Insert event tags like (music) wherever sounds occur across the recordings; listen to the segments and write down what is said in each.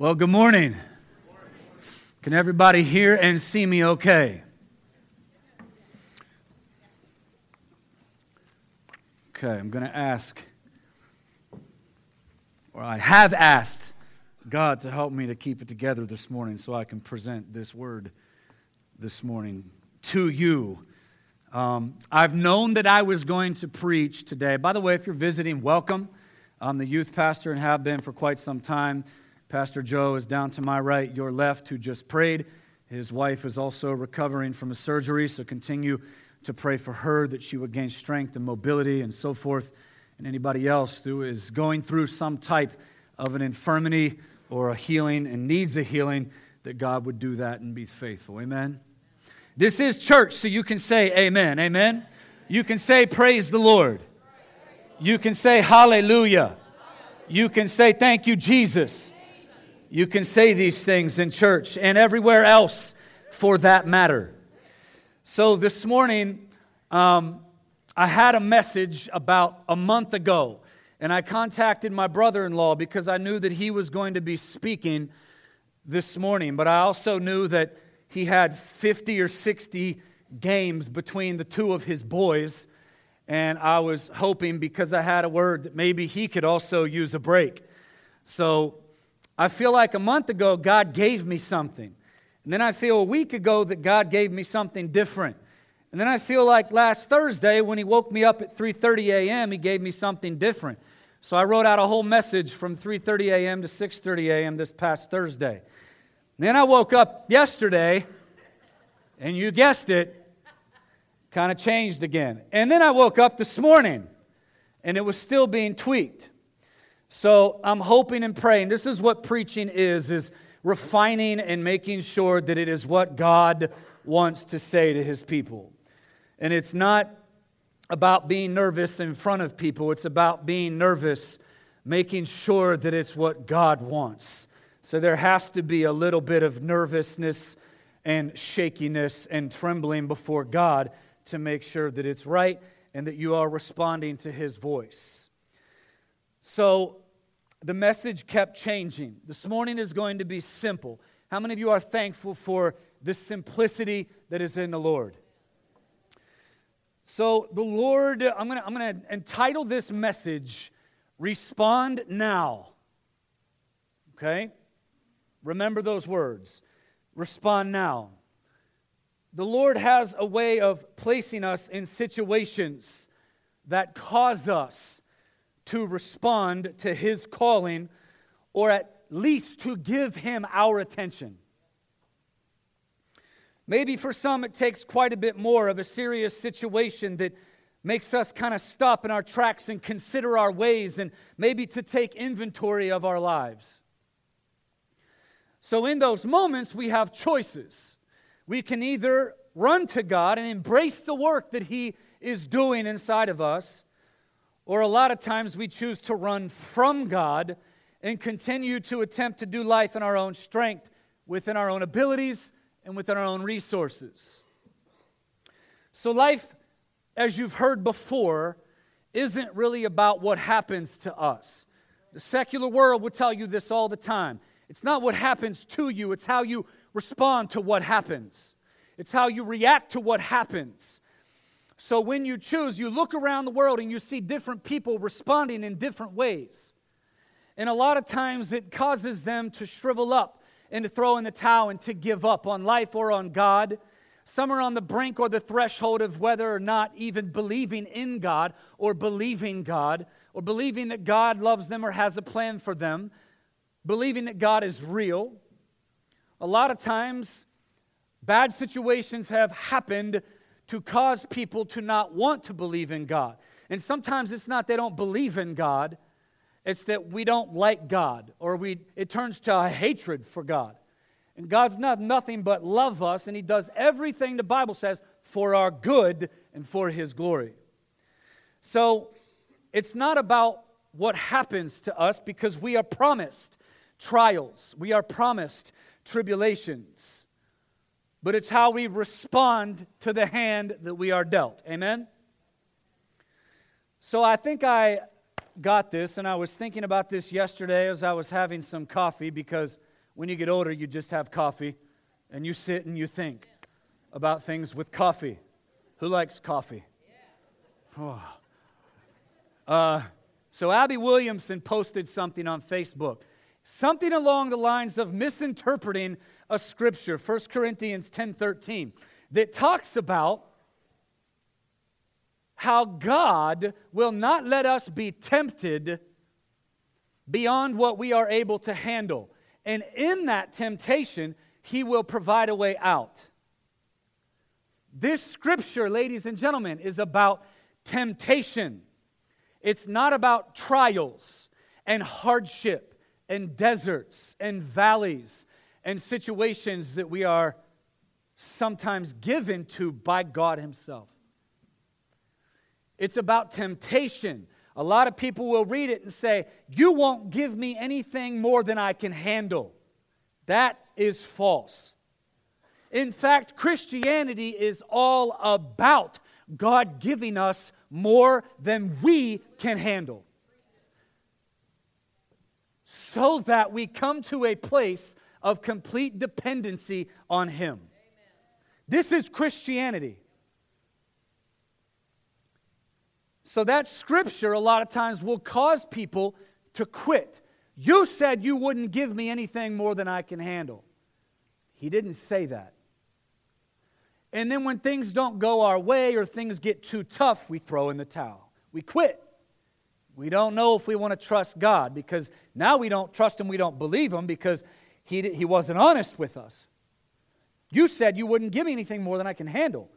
Well, good morning. Can everybody hear and see me okay? Okay, I'm going to ask, or I have asked God to help me to keep it together this morning so I can present this word this morning to you. Um, I've known that I was going to preach today. By the way, if you're visiting, welcome. I'm the youth pastor and have been for quite some time. Pastor Joe is down to my right, your left, who just prayed. His wife is also recovering from a surgery, so continue to pray for her that she would gain strength and mobility and so forth. And anybody else who is going through some type of an infirmity or a healing and needs a healing, that God would do that and be faithful. Amen. This is church, so you can say amen. Amen. You can say praise the Lord. You can say hallelujah. You can say thank you, Jesus. You can say these things in church and everywhere else for that matter. So this morning, um, I had a message about a month ago, and I contacted my brother in law because I knew that he was going to be speaking this morning, but I also knew that he had 50 or 60 games between the two of his boys, and I was hoping because I had a word that maybe he could also use a break. So I feel like a month ago, God gave me something. And then I feel a week ago that God gave me something different. And then I feel like last Thursday when he woke me up at 3:30 a.m., he gave me something different. So I wrote out a whole message from 3:30 a.m. to 6:30 a.m. this past Thursday. And then I woke up yesterday and you guessed it, kind of changed again. And then I woke up this morning and it was still being tweaked. So I'm hoping and praying. This is what preaching is, is refining and making sure that it is what God wants to say to his people. And it's not about being nervous in front of people, it's about being nervous, making sure that it's what God wants. So there has to be a little bit of nervousness and shakiness and trembling before God to make sure that it's right and that you are responding to his voice. So the message kept changing. This morning is going to be simple. How many of you are thankful for the simplicity that is in the Lord? So, the Lord, I'm going to I'm going to entitle this message, Respond Now. Okay? Remember those words. Respond now. The Lord has a way of placing us in situations that cause us to respond to his calling or at least to give him our attention. Maybe for some, it takes quite a bit more of a serious situation that makes us kind of stop in our tracks and consider our ways and maybe to take inventory of our lives. So, in those moments, we have choices. We can either run to God and embrace the work that He is doing inside of us, or a lot of times we choose to run from God and continue to attempt to do life in our own strength, within our own abilities, and within our own resources. So, life, as you've heard before, isn't really about what happens to us. The secular world will tell you this all the time. It's not what happens to you, it's how you respond to what happens. It's how you react to what happens. So when you choose, you look around the world and you see different people responding in different ways. And a lot of times it causes them to shrivel up and to throw in the towel and to give up on life or on God. Some are on the brink or the threshold of whether or not even believing in God or believing God or believing that God loves them or has a plan for them, believing that God is real. A lot of times, bad situations have happened to cause people to not want to believe in God. And sometimes it's not they don't believe in God, it's that we don't like God or we, it turns to a hatred for God. And God's not nothing but love us, and He does everything the Bible says for our good and for His glory. So it's not about what happens to us because we are promised trials, we are promised tribulations but it's how we respond to the hand that we are dealt. Amen? So I think I got this, and I was thinking about this yesterday as I was having some coffee because when you get older, you just have coffee and you sit and you think about things with coffee. Who likes coffee? Oh. Uh, so, Abby Williamson posted something on Facebook, something along the lines of misinterpreting a scripture, 1 Corinthians 10 13, that talks about how God will not let us be tempted beyond what we are able to handle. And in that temptation, He will provide a way out. This scripture, ladies and gentlemen, is about temptation. It's not about trials and hardship and deserts and valleys and situations that we are sometimes given to by God Himself. It's about temptation. A lot of people will read it and say, You won't give me anything more than I can handle. That is false. In fact, Christianity is all about God giving us more than we can handle. So that we come to a place of complete dependency on Him. This is Christianity. So, that scripture a lot of times will cause people to quit. You said you wouldn't give me anything more than I can handle. He didn't say that. And then when things don't go our way or things get too tough, we throw in the towel. We quit. We don't know if we want to trust God because now we don't trust Him, we don't believe Him because He, he wasn't honest with us. You said you wouldn't give me anything more than I can handle,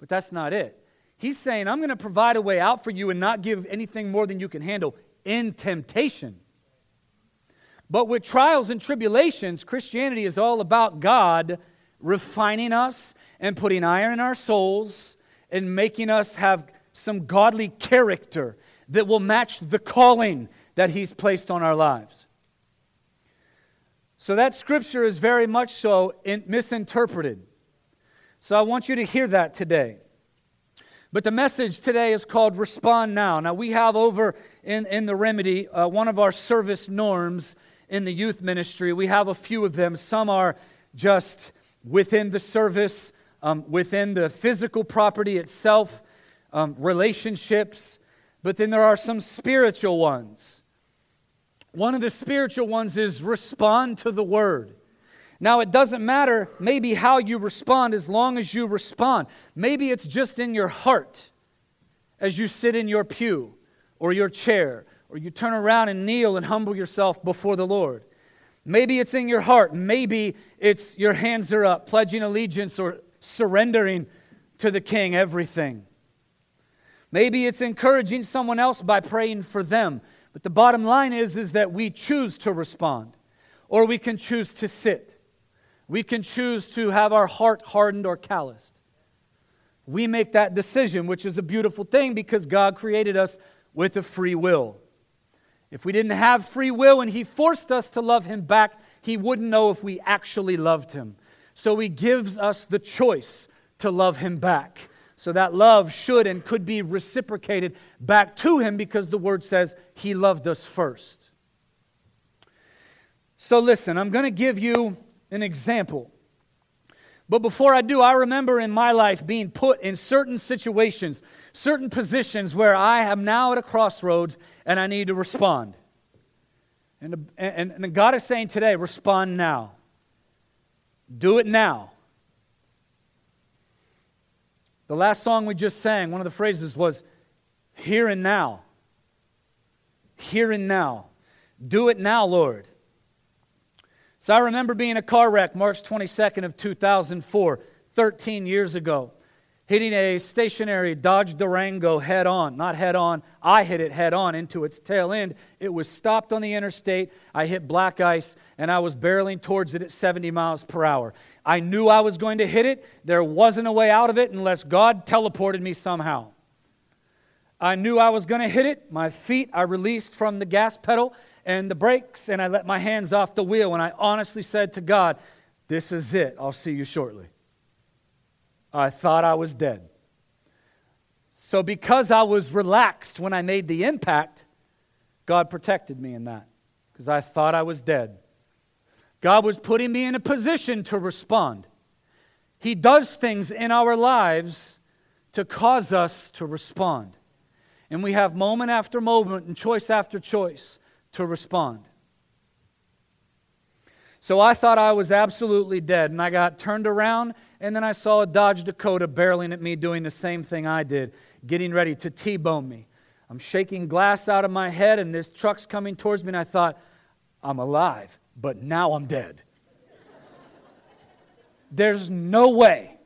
but that's not it. He's saying, I'm going to provide a way out for you and not give anything more than you can handle in temptation. But with trials and tribulations, Christianity is all about God refining us and putting iron in our souls and making us have some godly character that will match the calling that He's placed on our lives. So that scripture is very much so misinterpreted. So I want you to hear that today. But the message today is called Respond Now. Now, we have over in, in the Remedy uh, one of our service norms in the youth ministry. We have a few of them. Some are just within the service, um, within the physical property itself, um, relationships, but then there are some spiritual ones. One of the spiritual ones is respond to the word. Now, it doesn't matter maybe how you respond as long as you respond. Maybe it's just in your heart as you sit in your pew or your chair, or you turn around and kneel and humble yourself before the Lord. Maybe it's in your heart. Maybe it's your hands are up, pledging allegiance or surrendering to the king everything. Maybe it's encouraging someone else by praying for them. But the bottom line is, is that we choose to respond, or we can choose to sit. We can choose to have our heart hardened or calloused. We make that decision, which is a beautiful thing because God created us with a free will. If we didn't have free will and He forced us to love Him back, He wouldn't know if we actually loved Him. So He gives us the choice to love Him back. So that love should and could be reciprocated back to Him because the Word says He loved us first. So listen, I'm going to give you an example. But before I do, I remember in my life being put in certain situations, certain positions where I am now at a crossroads and I need to respond. And, and, and God is saying today, respond now. Do it now. The last song we just sang, one of the phrases was, here and now. Here and now. Do it now, Lord. So I remember being in a car wreck March 22nd of 2004, 13 years ago hitting a stationary Dodge Durango head on. Not head on, I hit it head on into its tail end. It was stopped on the interstate. I hit black ice and I was barreling towards it at 70 miles per hour. I knew I was going to hit it. There wasn't a way out of it unless God teleported me somehow. I knew I was going to hit it. My feet I released from the gas pedal and the brakes, and I let my hands off the wheel. And I honestly said to God, This is it. I'll see you shortly. I thought I was dead. So, because I was relaxed when I made the impact, God protected me in that because I thought I was dead. God was putting me in a position to respond. He does things in our lives to cause us to respond. And we have moment after moment and choice after choice to respond. So I thought I was absolutely dead, and I got turned around, and then I saw a Dodge Dakota barreling at me doing the same thing I did, getting ready to T bone me. I'm shaking glass out of my head, and this truck's coming towards me, and I thought, I'm alive, but now I'm dead. There's no way.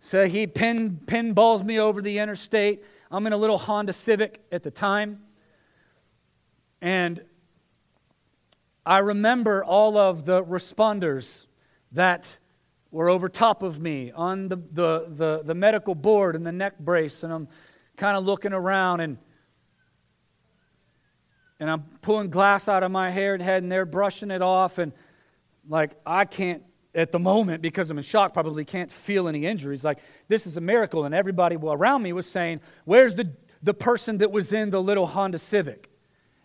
So he pin, pinballs me over the interstate. I'm in a little Honda Civic at the time. And I remember all of the responders that were over top of me on the, the, the, the medical board and the neck brace, and I'm kind of looking around and and I'm pulling glass out of my hair and head, and they're brushing it off, and like I can't at the moment because I'm in shock, probably can't feel any injuries. Like this is a miracle, and everybody around me was saying, "Where's the the person that was in the little Honda Civic?"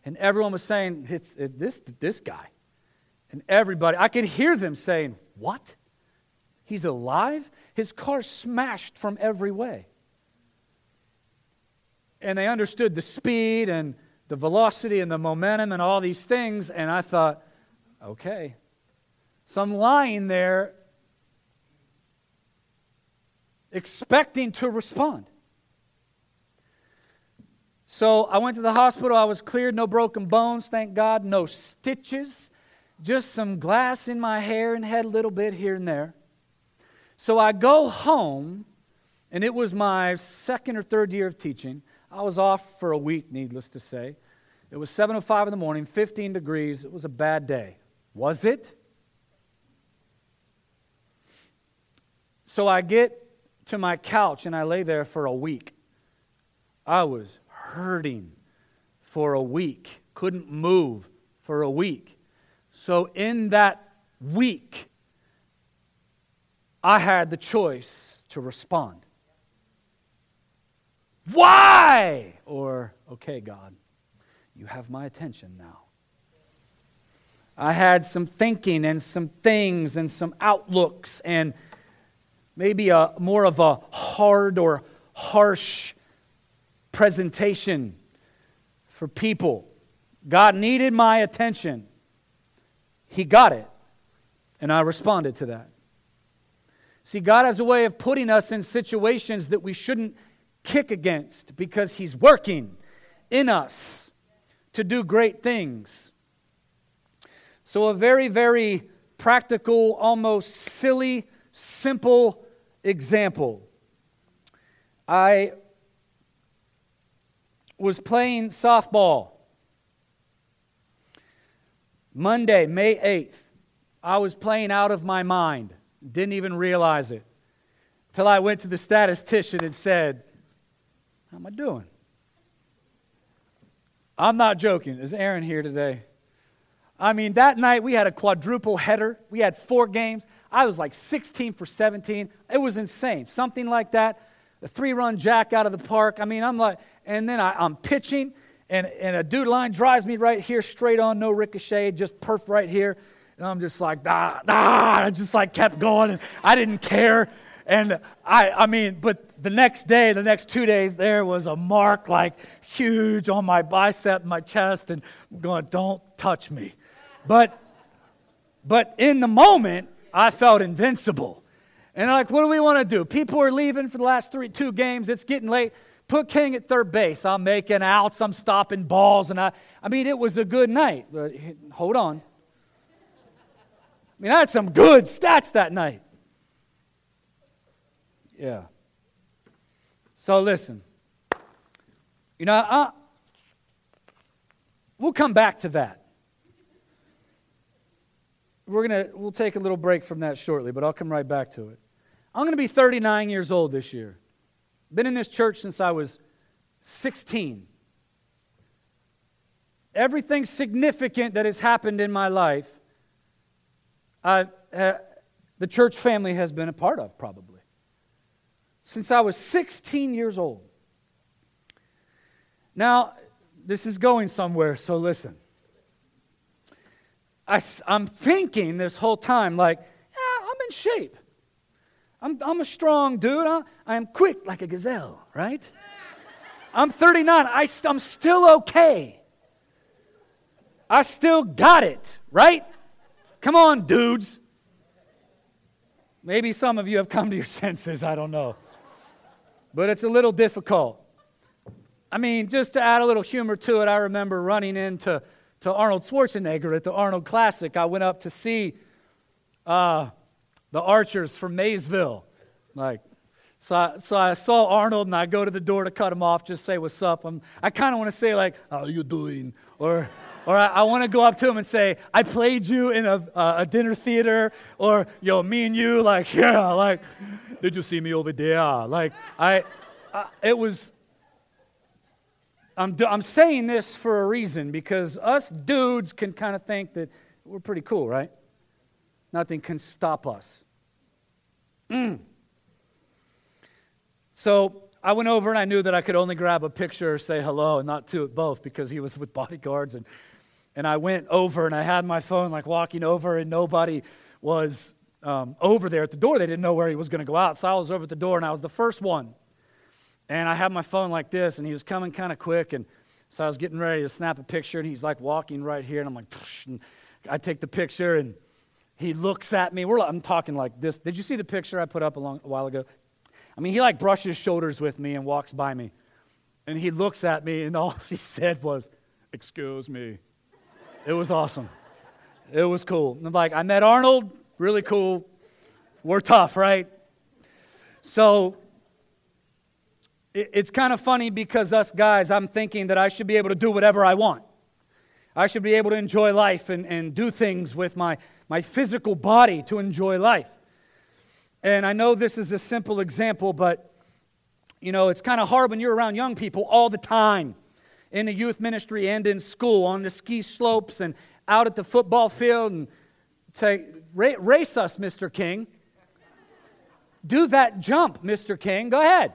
And everyone was saying, it's it, this, this guy. And everybody, I could hear them saying, What? He's alive? His car smashed from every way. And they understood the speed and the velocity and the momentum and all these things. And I thought, okay. So I'm lying there expecting to respond. So I went to the hospital. I was cleared, no broken bones, thank God, no stitches, just some glass in my hair and head a little bit here and there. So I go home, and it was my second or third year of teaching. I was off for a week, needless to say. It was 7:05 in the morning, 15 degrees. It was a bad day. Was it? So I get to my couch and I lay there for a week. I was hurting for a week, couldn't move for a week. So, in that week, I had the choice to respond. Why? Or, okay, God, you have my attention now. I had some thinking and some things and some outlooks and maybe a more of a hard or harsh presentation for people. God needed my attention. He got it, and I responded to that. See, God has a way of putting us in situations that we shouldn't kick against because He's working in us to do great things. So, a very, very practical, almost silly, simple example. I was playing softball. Monday, May 8th, I was playing out of my mind. Didn't even realize it. Till I went to the statistician and said, How am I doing? I'm not joking. Is Aaron here today? I mean, that night we had a quadruple header. We had four games. I was like 16 for 17. It was insane. Something like that. A three run jack out of the park. I mean, I'm like, and then I, am pitching, and, and a dude line drives me right here, straight on, no ricochet, just perf right here. And I'm just like, ah, ah, I just like kept going, and I didn't care. And I, I mean, but the next day, the next two days, there was a mark like huge on my bicep, my chest, and I'm going, don't touch me. But, but in the moment, I felt invincible. And like, what do we want to do? People are leaving for the last three, two games. It's getting late. Put King at third base. I'm making outs. I'm stopping balls. And I, I mean, it was a good night. But hold on. I mean, I had some good stats that night. Yeah. So listen. You know, I, we'll come back to that. We're gonna we'll take a little break from that shortly, but I'll come right back to it. I'm to be 39 years old this year. Been in this church since I was 16. Everything significant that has happened in my life, uh, the church family has been a part of, probably. Since I was 16 years old. Now, this is going somewhere, so listen. I, I'm thinking this whole time, like, yeah, I'm in shape. I'm, I'm a strong dude. I, I'm quick like a gazelle, right? I'm 39. I, I'm still okay. I still got it, right? Come on, dudes. Maybe some of you have come to your (laughs) senses, I don't know. But it's a little difficult. I mean, just to add a little humor to it, I remember running into to Arnold Schwarzenegger at the Arnold Classic. I went up to see uh, the Archers from Maysville. Like, so I, so I saw Arnold and I go to the door to cut him off, just say what's up. I'm, I kind of want to say like, how are you doing? Or, or I, I want to go up to him and say, I played you in a, uh, a dinner theater. Or, yo, me and you, like, (laughs) yeah, like, did you see me over there? Like, I, I it was, I'm, I'm saying this for a reason because us dudes can kind of think that we're pretty cool, right? Nothing can stop us. Mm. So I went over and I knew that I could only grab a picture or say hello and not two at both because he was with bodyguards. And, and I went over and I had my phone like walking over and nobody was um, over there at the door. They didn't know where he was going to go out. So I was over at the door and I was the first one. And I had my phone like this, and he was coming kind of quick. And so I was getting ready to snap a picture, and he's like walking right here. And I'm like, and I take the picture, and he looks at me. We're, I'm talking like this. Did you see the picture I put up a, long, a while ago? I mean, he like brushes shoulders with me and walks by me. And he looks at me, and (laughs) all he said was, Excuse me. It was awesome. It was cool. And I'm like, I met Arnold, really cool. We're tough, right? So it's kind of funny because us guys, I'm thinking that I should be able to do whatever I want. I should be able to enjoy life and, and do things with my, my physical body to enjoy life. And I know this is a simple example, but you know, it's kind of hard when you're around young people all the time in the youth ministry and in school, on the ski slopes and out at the football field and say, race us, Mr. King. Do that jump, Mr. King. Go ahead.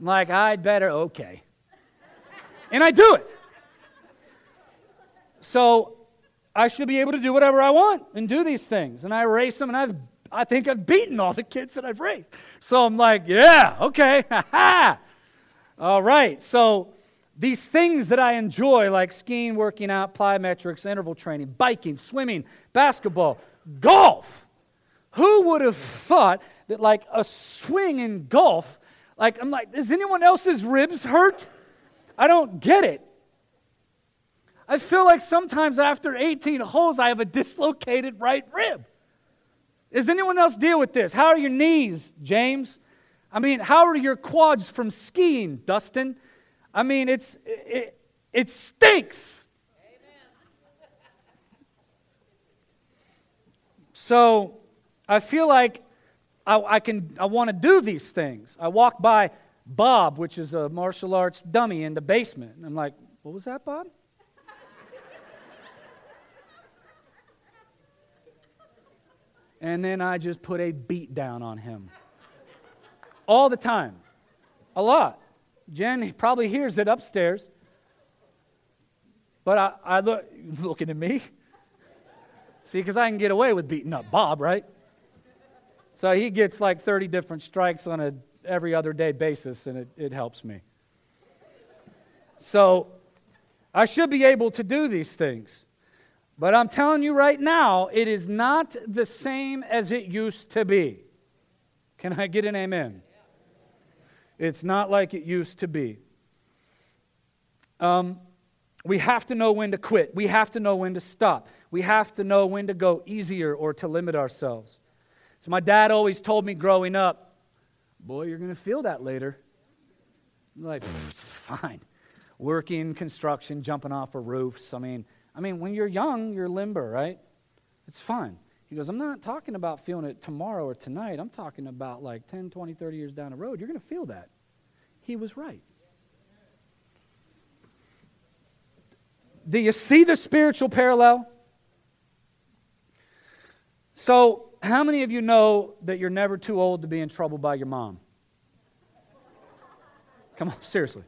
I'm like, I'd better, okay. And I do it. So I should be able to do whatever I want and do these things. And I race them, and I've, I think I've beaten all the kids that I've raced. So I'm like, yeah, okay, (laughs) ha ha. all right. So these things that I enjoy, like skiing, working out, plyometrics, interval training, biking, swimming, basketball, golf. Who would have thought that, like, a swing in golf like, I'm like, does anyone else's ribs hurt? I don't get it. I feel like sometimes after 18 holes, I have a dislocated right rib. Does anyone else deal with this? How are your knees, James? I mean, how are your quads from skiing, Dustin? I mean, it's, it, it stinks. So I feel like I, I can I want to do these things. I walk by Bob, which is a martial arts dummy in the basement. And I'm like, what was that, Bob? and then I just put a beat down on him. All the time. A lot. Jen probably hears it upstairs. But I, I look looking at me. See, because I can get away with beating up Bob, right? So he gets like 30 different strikes on a every other day basis, and it, it helps me. So I should be able to do these things. But I'm telling you right now, it is not the same as it used to be. Can I get an amen? It's not like it used to be. Um, we have to know when to quit. We have to know when to stop. We have to know when to go easier or to limit ourselves. So my dad always told me growing up, boy, you're going to feel that later. I'm like, it's fine. Working, construction, jumping off of roofs. I mean, I mean, when you're young, you're limber, right? It's fine. He goes, I'm not talking about feeling it tomorrow or tonight. I'm talking about like 10, 20, 30 years down the road. You're going to feel that. He was right. Do you see the spiritual parallel? So, how many of you know that you're never too old to be in trouble by your mom? Come on, seriously.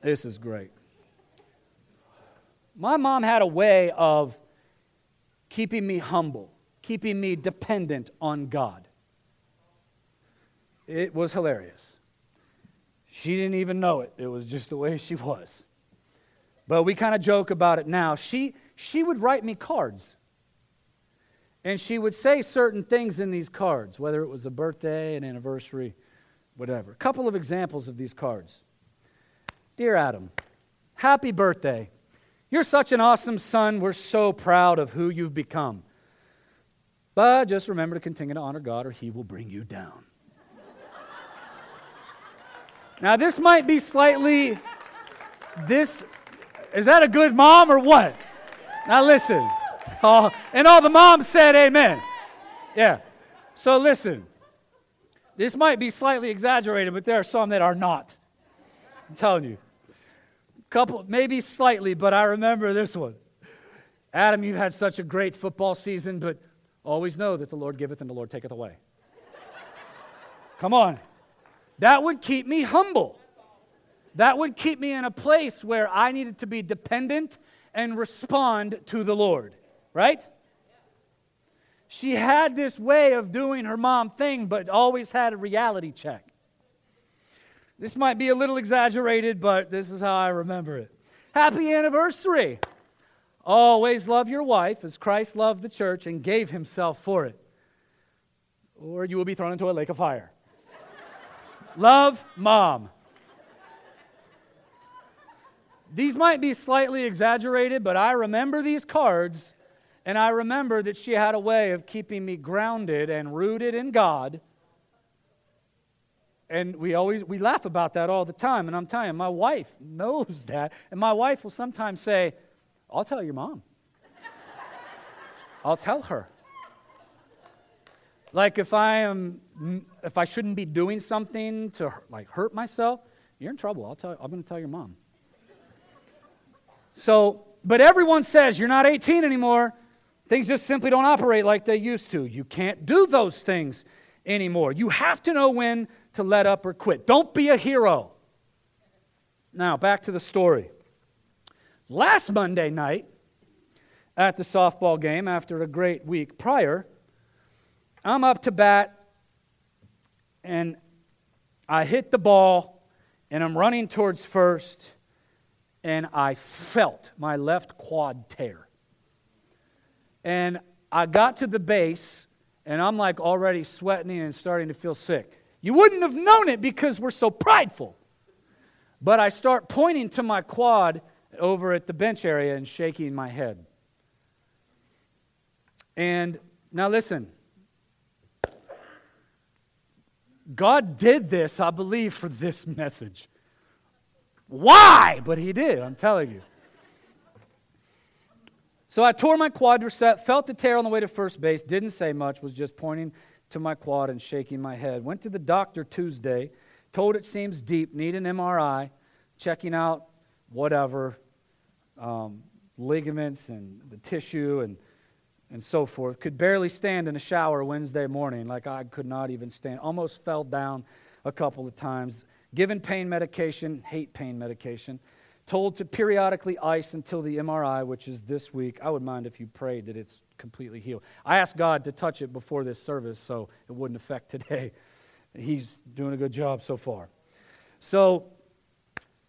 This is great. My mom had a way of keeping me humble, keeping me dependent on God. It was hilarious. She didn't even know it, it was just the way she was. But we kind of joke about it now. She, she would write me cards. And she would say certain things in these cards, whether it was a birthday, an anniversary, whatever. A couple of examples of these cards. Dear Adam, happy birthday. You're such an awesome son. We're so proud of who you've become. But just remember to continue to honor God, or He will bring you down. now, this might be slightly. This. Is that a good mom or what? Now, listen. And all the moms said amen. Yeah. So, listen. This might be slightly exaggerated, but there are some that are not. I'm telling you couple, maybe slightly, but I remember this one. Adam, you've had such a great football season, but always know that the Lord giveth and the Lord taketh away. Come on. That would keep me humble. That would keep me in a place where I needed to be dependent and respond to the Lord, right? She had this way of doing her mom thing, but always had a reality check. This might be a little exaggerated, but this is how I remember it. Happy anniversary! Always love your wife as Christ loved the church and gave himself for it, or you will be thrown into a lake of fire. (laughs) love, mom. These might be slightly exaggerated, but I remember these cards, and I remember that she had a way of keeping me grounded and rooted in God and we always we laugh about that all the time. And i'm telling you my wife knows that. And my wife will sometimes say i'll tell your mom. I'll tell her. Like if i am if i shouldn't be doing something to like hurt myself you're in trouble. I'll tell i'm going to tell your mom. So but everyone says you're not 18 anymore. Things just simply don't operate like they used to. You can't do those things anymore. You have to know when to let up or quit. Don't be a hero. Now, back to the story. Last Monday night, at the softball game, after a great week prior, I'm up to bat and I hit the ball and I'm running towards first and I felt my left quad tear. And I got to the base and I'm like already sweating and starting to feel sick. You wouldn't have known it because we're so prideful. But I start pointing to my quad over at the bench area and shaking my head. And now listen. God did this, I believe, for this message. Why? But He did, I'm telling you. So I tore my quadricep, felt the tear on the way to first base, didn't say much, was just pointing to my quad and shaking my head. Went to the doctor Tuesday, told it seems deep, need an MRI, checking out whatever, um, ligaments and the tissue and, and so forth. Could barely stand in a shower Wednesday morning, like I could not even stand. Almost fell down a couple of times. Given pain medication, hate pain medication told to periodically ice until the MRI, which is this week. I would mind if you prayed that it's completely healed. I asked God to touch it before this service so it wouldn't affect today. (laughs) He's doing a good job so far. So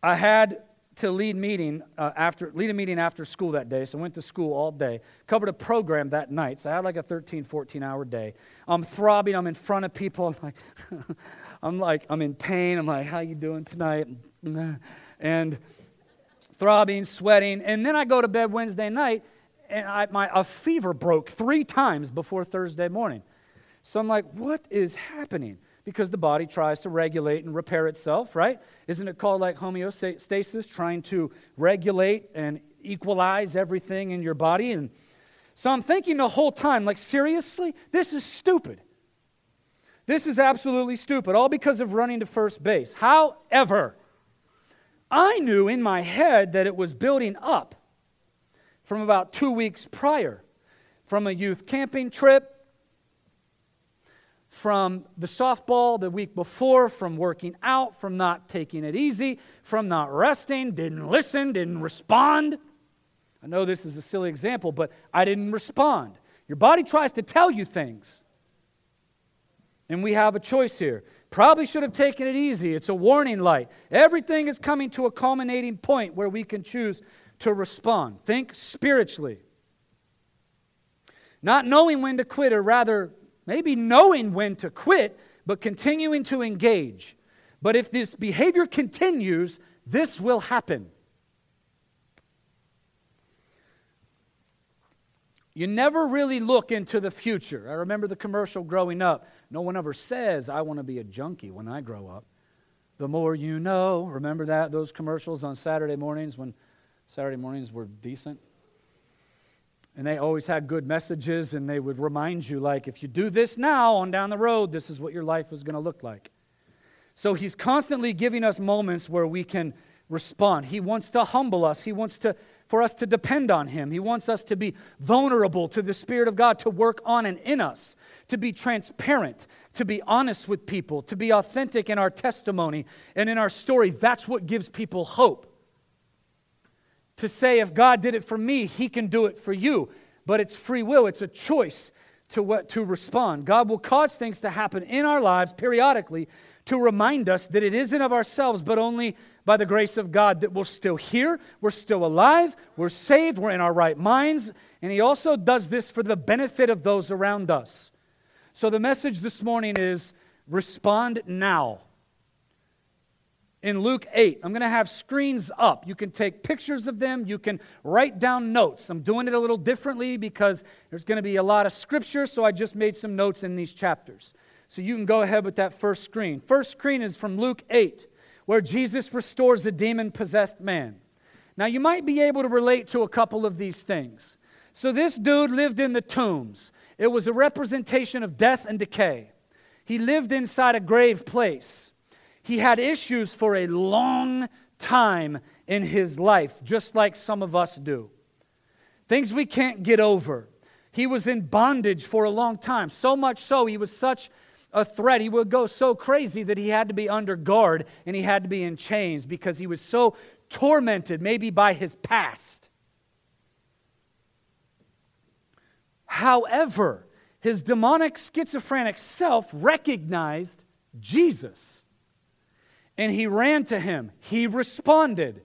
I had to lead meeting uh, after lead a meeting after school that day so i went to school all day covered a program that night so i had like a 13 14 hour day i'm throbbing i'm in front of people i'm like (laughs) i'm like i'm in pain i'm like how you doing tonight (laughs) and throbbing, sweating. And then I go to bed Wednesday night, and I, my, a fever broke three times before Thursday morning. So I'm like, what is happening? Because the body tries to regulate and repair itself, right? Isn't it called like homeostasis, trying to regulate and equalize everything in your body? And so I'm thinking the whole time, like, seriously? This is stupid. This is absolutely stupid, all because of running to first base. However, I knew in my head that it was building up from about two weeks prior, from a youth camping trip, from the softball the week before, from working out, from not taking it easy, from not resting, didn't listen, didn't respond. I know this is a silly example, but I didn't respond. Your body tries to tell you things. And we have a choice here. Probably should have taken it easy. It's a warning light. Everything is coming to a culminating point where we can choose to respond. Think spiritually. Not knowing when to quit, or rather, maybe knowing when to quit, but continuing to engage. But if this behavior continues, this will happen. You never really look into the future. I remember the commercial growing up. No one ever says, I want to be a junkie when I grow up. The more you know. Remember that? Those commercials on Saturday mornings when Saturday mornings were decent? And they always had good messages, and they would remind you, like, if you do this now on down the road, this is what your life is going to look like. So he's constantly giving us moments where we can respond. He wants to humble us, he wants to for us to depend on Him. He wants us to be vulnerable to the Spirit of God to work on and in us, to be transparent, to be honest with people, to be authentic in our testimony and in our story. That's what gives people hope. To say, if God did it for me, He can do it for you. But it's free will, it's a choice to, what, to respond. God will cause things to happen in our lives periodically to remind us that it isn't of ourselves, but only by the grace of God that we're still here, we're still alive, we're saved, we're in our right minds. And He also does this for the benefit of those around us. So the message this morning is respond now. In Luke 8, I'm going to have screens up. You can take pictures of them. You can write down notes. I'm doing it a little differently because there's going to be a lot of scripture, so I just made some notes in these chapters. So you can go ahead with that first screen. First screen is from Luke 8 where Jesus restores a demon possessed man. Now, you might be able to relate to a couple of these things. So, this dude lived in the tombs, it was a representation of death and decay. He lived inside a grave place. He had issues for a long time in his life, just like some of us do. Things we can't get over. He was in bondage for a long time, so much so he was such a threat. He would go so crazy that he had to be under guard and he had to be in chains because he was so tormented, maybe by his past. However, his demonic schizophrenic self recognized Jesus and he ran to him. He responded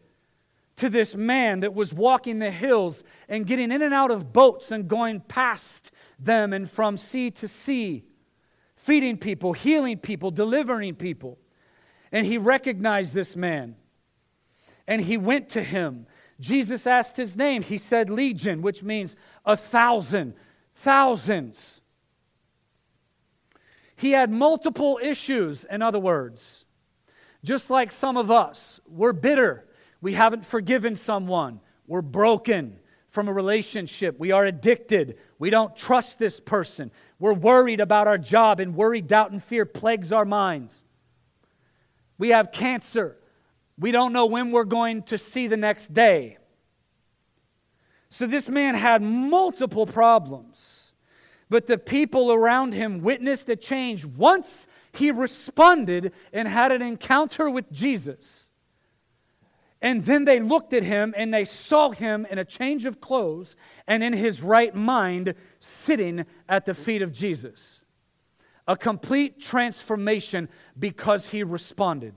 to this man that was walking the hills and getting in and out of boats and going past them and from sea to sea feeding people, healing people, delivering people. And he recognized this man. And he went to him. Jesus asked his name. He said legion, which means a thousand, thousands. He had multiple issues, in other words. Just like some of us, we're bitter. We haven't forgiven someone. We're broken from a relationship. We are addicted. We don't trust this person. We're worried about our job, and worry, doubt, and fear plagues our minds. We have cancer. We don't know when we're going to see the next day. So this man had multiple problems, but the people around him witnessed a change once he responded and had an encounter with Jesus. And then they looked at him and they saw him in a change of clothes and in his right mind sitting at the feet of Jesus. A complete transformation because he responded.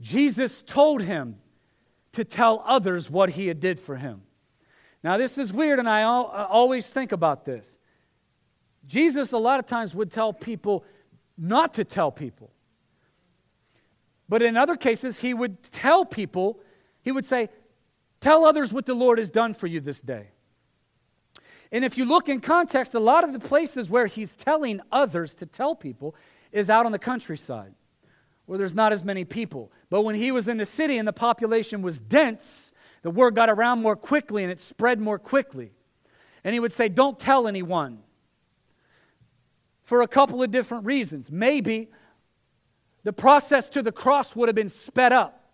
Jesus told him to tell others what he had did for him. Now this is weird and I always think about this. Jesus a lot of times would tell people not to tell people. But in other cases, he would tell people, he would say, Tell others what the Lord has done for you this day. And if you look in context, a lot of the places where he's telling others to tell people is out on the countryside where there's not as many people. But when he was in the city and the population was dense, the word got around more quickly and it spread more quickly. And he would say, Don't tell anyone. For a couple of different reasons. Maybe the process to the cross would have been sped up.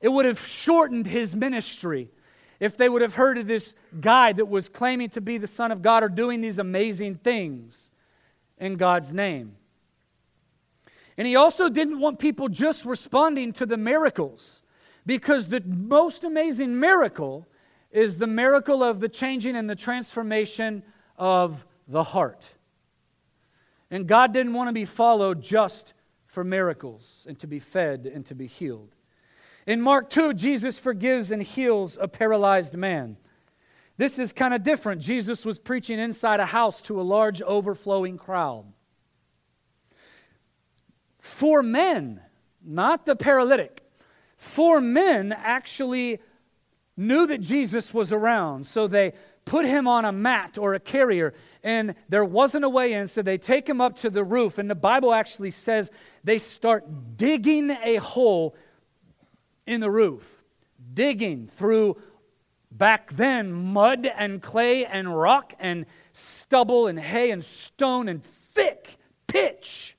It would have shortened his ministry if they would have heard of this guy that was claiming to be the Son of God or doing these amazing things in God's name. And he also didn't want people just responding to the miracles. Because the most amazing miracle is the miracle of the changing and the transformation of the heart. And God didn't want to be followed just for miracles and to be fed and to be healed. In Mark 2, Jesus forgives and heals a paralyzed man. This is kind of different. Jesus was preaching inside a house to a large overflowing crowd. Four men, not the paralytic, four men actually knew that Jesus was around, so they put him on a mat or a carrier, and there wasn't a way in, so they take him up to the roof. And the Bible actually says they start digging a hole in the roof, digging through back then mud and clay and rock and stubble and hay and stone and thick pitch,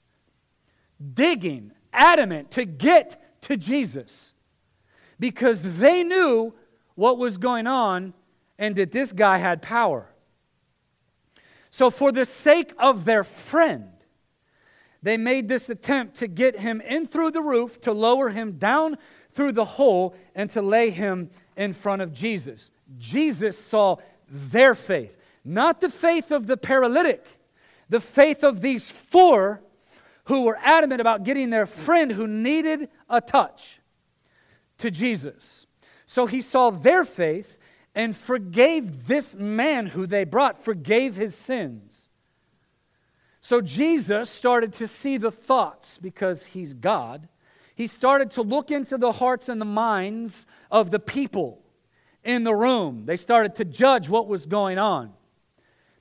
digging, adamant to get to Jesus because they knew what was going on and that this guy had power. So, for the sake of their friend, they made this attempt to get him in through the roof, to lower him down through the hole, and to lay him in front of Jesus. Jesus saw their faith, not the faith of the paralytic, the faith of these four who were adamant about getting their friend who needed a touch to Jesus. So he saw their faith and forgave this man who they brought, forgave his sins. So Jesus started to see the thoughts because he's God. He started to look into the hearts and the minds of the people in the room. They started to judge what was going on.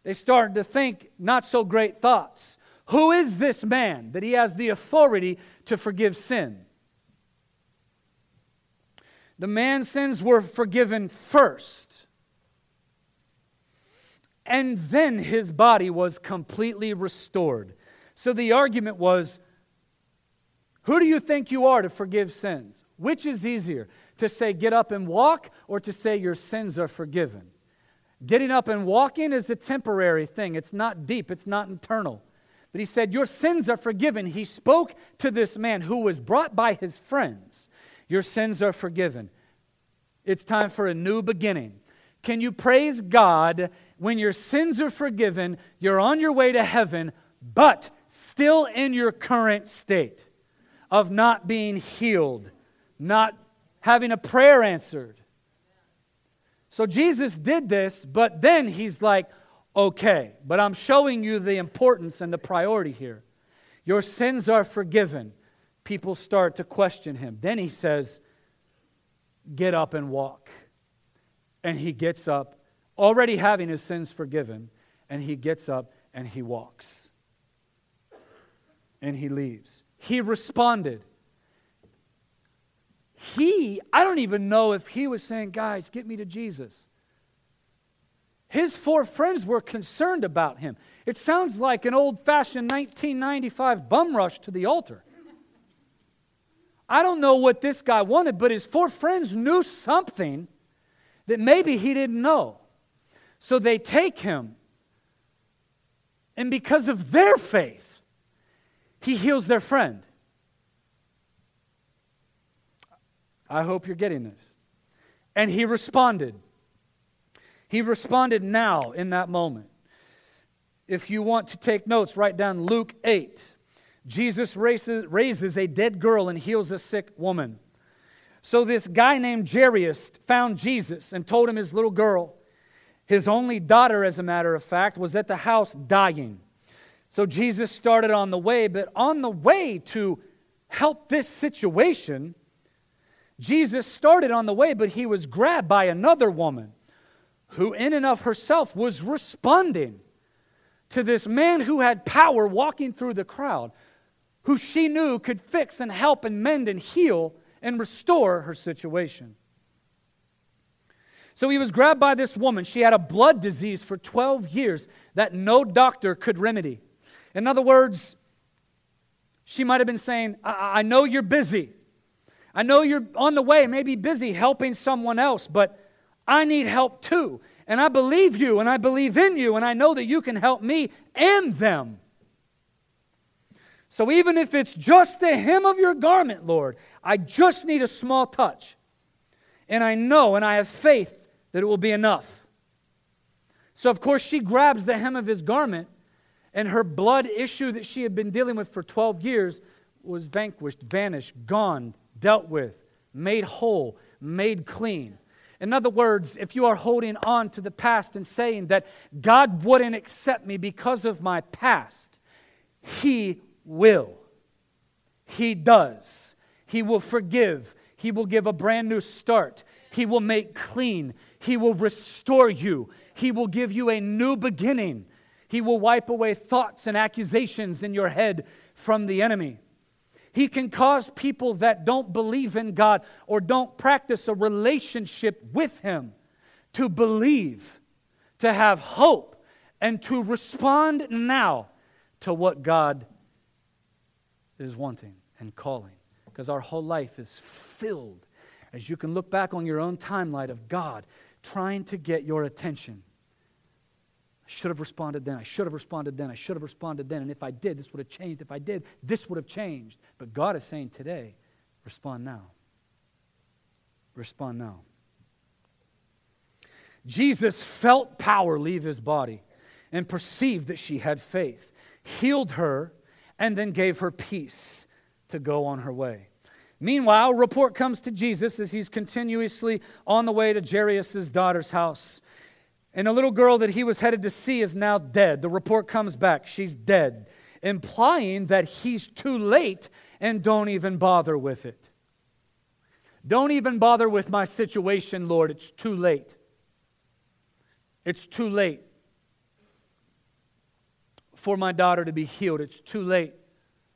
They started to think not so great thoughts. Who is this man that he has the authority to forgive sin? The man's sins were forgiven first. And then his body was completely restored. So the argument was who do you think you are to forgive sins? Which is easier, to say get up and walk or to say your sins are forgiven? Getting up and walking is a temporary thing, it's not deep, it's not internal. But he said, Your sins are forgiven. He spoke to this man who was brought by his friends. Your sins are forgiven. It's time for a new beginning. Can you praise God when your sins are forgiven, you're on your way to heaven, but still in your current state of not being healed, not having a prayer answered? So Jesus did this, but then he's like, okay, but I'm showing you the importance and the priority here. Your sins are forgiven people start to question him. Then he says, Get up and walk. And he gets up, already having his sins forgiven, and he gets up and he walks. And he leaves. He responded. He, I don't even know if he was saying, Guys, get me to Jesus. His four friends were concerned about him. It sounds like an old fashioned 1995 bum rush to the altar. I don't know what this guy wanted, but his four friends knew something that maybe he didn't know. So they take him. And because of their faith, he heals their friend. I hope you're getting this. And he responded. He responded now in that moment. If you want to take notes, write down Luke 8. Jesus raises, raises a dead girl and heals a sick woman. So this guy named Jairus found Jesus and told him his little girl, his only daughter, as a matter of fact, was at the house dying. So Jesus started on the way, but on the way to help this situation, Jesus started on the way, but he was grabbed by another woman who, in and of herself, was responding to this man who had power walking through the crowd who she knew could fix and help and mend and heal and restore her situation. So he was grabbed by this woman. She had a blood disease for 12 years that no doctor could remedy. In other words, she might have been saying, I, I know you're busy. I know you're on the way, maybe busy helping someone else, but I need help too. And I believe you, and I believe in you, and I know that you can help me and them. So even if it's just the hem of your garment, Lord, I just need a small touch. And I know and I have faith that it will be enough. So, of course, she grabs the hem of his garment, and her blood issue that she had been dealing with for 12 years was vanquished, vanished, gone, dealt with, made whole, made clean. In other words, if you are holding on to the past and saying that God wouldn't accept me because of my past, He will. He does. He will forgive. He will give a brand new start. He will make clean. He will restore you. He will give you a new beginning. He will wipe away thoughts and accusations in your head from the enemy. He can cause people that don't believe in God or don't practice a relationship with Him to believe, to have hope, and to respond now to what God is wanting and calling. Because our whole life is filled, as you can look back on your own timeline, of God trying to get your attention. I should have responded then. I should have responded then. I should have responded then. And if I did, this would have changed. If I did, this would have changed. But God is saying today, respond now. Respond now. Jesus felt power leave his body and perceived that she had faith, healed her, and then gave her peace to go on her way. Meanwhile, report comes to Jesus as he's continuously on the way to Jairus' daughter's house. And the little girl that he was headed to see is now dead. The report comes back, she's dead, implying that he's too late and don't even bother with it. Don't even bother with my situation, Lord. It's too late. It's too late for my daughter to be healed. It's too late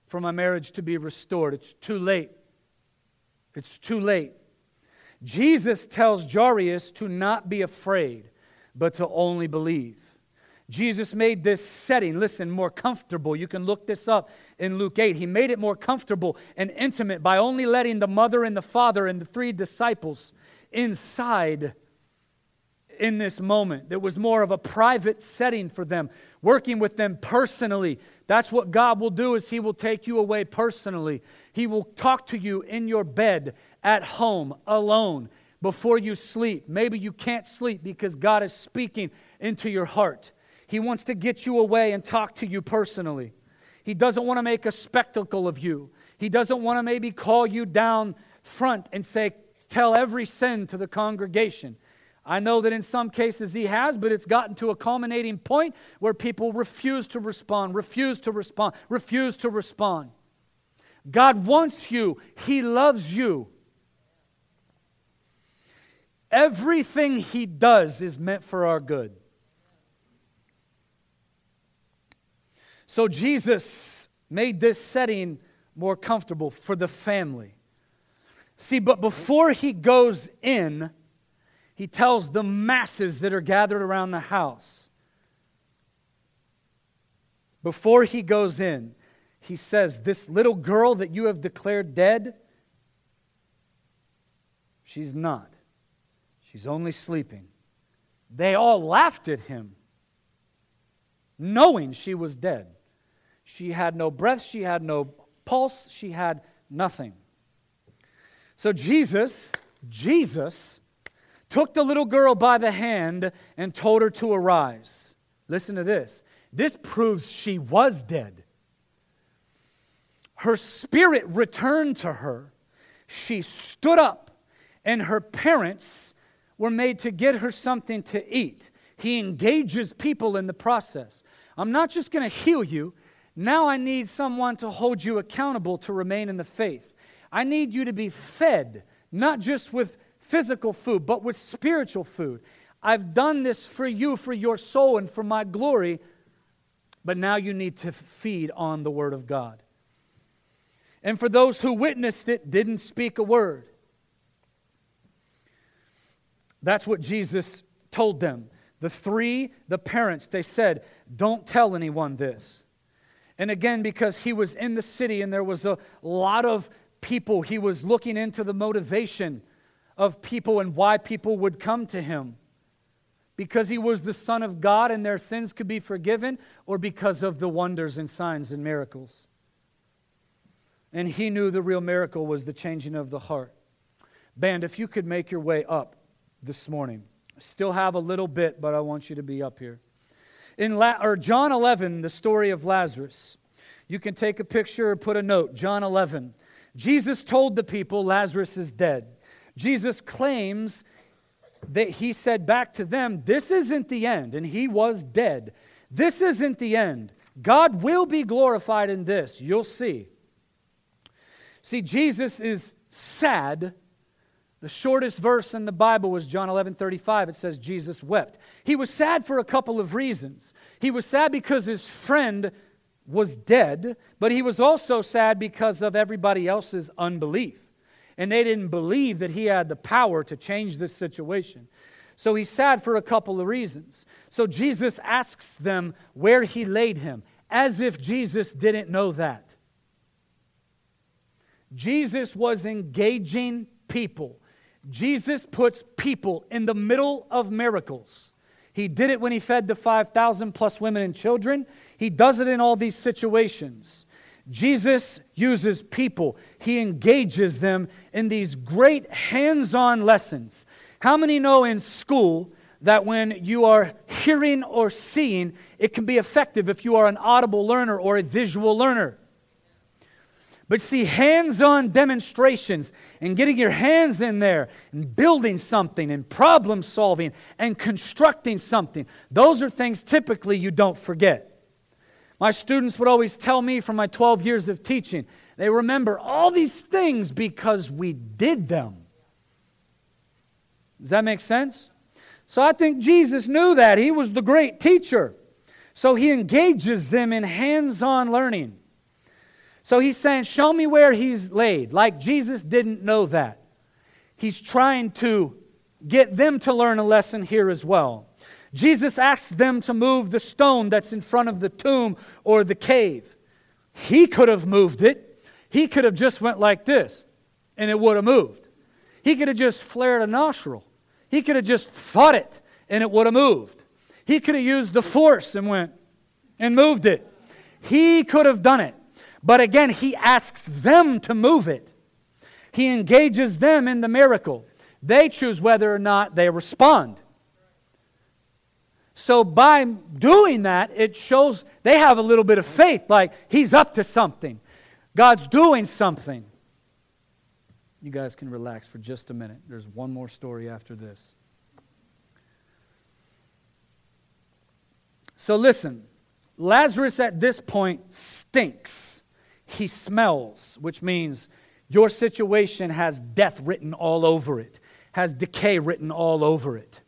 for my marriage to be restored. It's too late. It's too late. Jesus tells Jairus to not be afraid but to only believe. Jesus made this setting, listen, more comfortable. You can look this up in Luke 8. He made it more comfortable and intimate by only letting the mother and the father and the three disciples inside in this moment. It was more of a private setting for them, working with them personally. That's what God will do is he will take you away personally. He will talk to you in your bed, at home, alone before you sleep. Maybe you can't sleep because God is speaking into your heart. He wants to get you away and talk to you personally. He doesn't want to make a spectacle of you. He doesn't want to maybe call you down front and say, Tell every sin to the congregation. I know that in some cases he has, but it's gotten to a culminating point where people refuse to respond, refuse to respond, refuse to respond. God wants you, He loves you. Everything he does is meant for our good. So Jesus made this setting more comfortable for the family. See, but before he goes in, he tells the masses that are gathered around the house. Before he goes in, he says, This little girl that you have declared dead, she's not. She's only sleeping. They all laughed at him, knowing she was dead. She had no breath, she had no pulse, she had nothing. So Jesus, Jesus, took the little girl by the hand and told her to arise. Listen to this. This proves she was dead. Her spirit returned to her. She stood up, and her parents were made to get her something to eat. He engages people in the process. I'm not just going to heal you. Now I need someone to hold you accountable to remain in the faith. I need you to be fed, not just with physical food, but with spiritual food. I've done this for you, for your soul, and for my glory, but now you need to feed on the Word of God. And for those who witnessed it, didn't speak a word. That's what Jesus told them. The three, the parents, they said, Don't tell anyone this. And again, because he was in the city and there was a lot of people, he was looking into the motivation of people and why people would come to him. Because he was the Son of God and their sins could be forgiven, or because of the wonders and signs and miracles. And he knew the real miracle was the changing of the heart. Band, if you could make your way up this morning. Still have a little bit, but I want you to be up here. In La- or John 11, the story of Lazarus. You can take a picture or put a note. John 11. Jesus told the people Lazarus is dead. Jesus claims that he said back to them, This isn't the end, and he was dead. This isn't the end. God will be glorified in this. You'll see. See, Jesus is sad. The shortest verse in the Bible was John 11 35. It says, Jesus wept. He was sad for a couple of reasons. He was sad because his friend was dead, but he was also sad because of everybody else's unbelief. And they didn't believe that he had the power to change this situation. So he's sad for a couple of reasons. So Jesus asks them where he laid him, as if Jesus didn't know that. Jesus was engaging people. Jesus puts people in the middle of miracles. He did it when he fed the 5,000 plus women and children. He does it in all these situations. Jesus uses people, he engages them in these great hands on lessons. How many know in school that when you are hearing or seeing, it can be effective if you are an audible learner or a visual learner? But see, hands on demonstrations and getting your hands in there and building something and problem solving and constructing something, those are things typically you don't forget. My students would always tell me from my 12 years of teaching, they remember all these things because we did them. Does that make sense? So I think Jesus knew that. He was the great teacher. So he engages them in hands on learning. So he's saying, Show me where he's laid. Like Jesus didn't know that. He's trying to get them to learn a lesson here as well. Jesus asks them to move the stone that's in front of the tomb or the cave. He could have moved it. He could have just went like this and it would have moved. He could have just flared a nostril. He could have just fought it and it would have moved. He could have used the force and went and moved it. He could have done it. But again, he asks them to move it. He engages them in the miracle. They choose whether or not they respond. So, by doing that, it shows they have a little bit of faith, like he's up to something. God's doing something. You guys can relax for just a minute. There's one more story after this. So listen, Lazarus at this point stinks. He smells, which means your situation has death written all over it, has decay written all over it.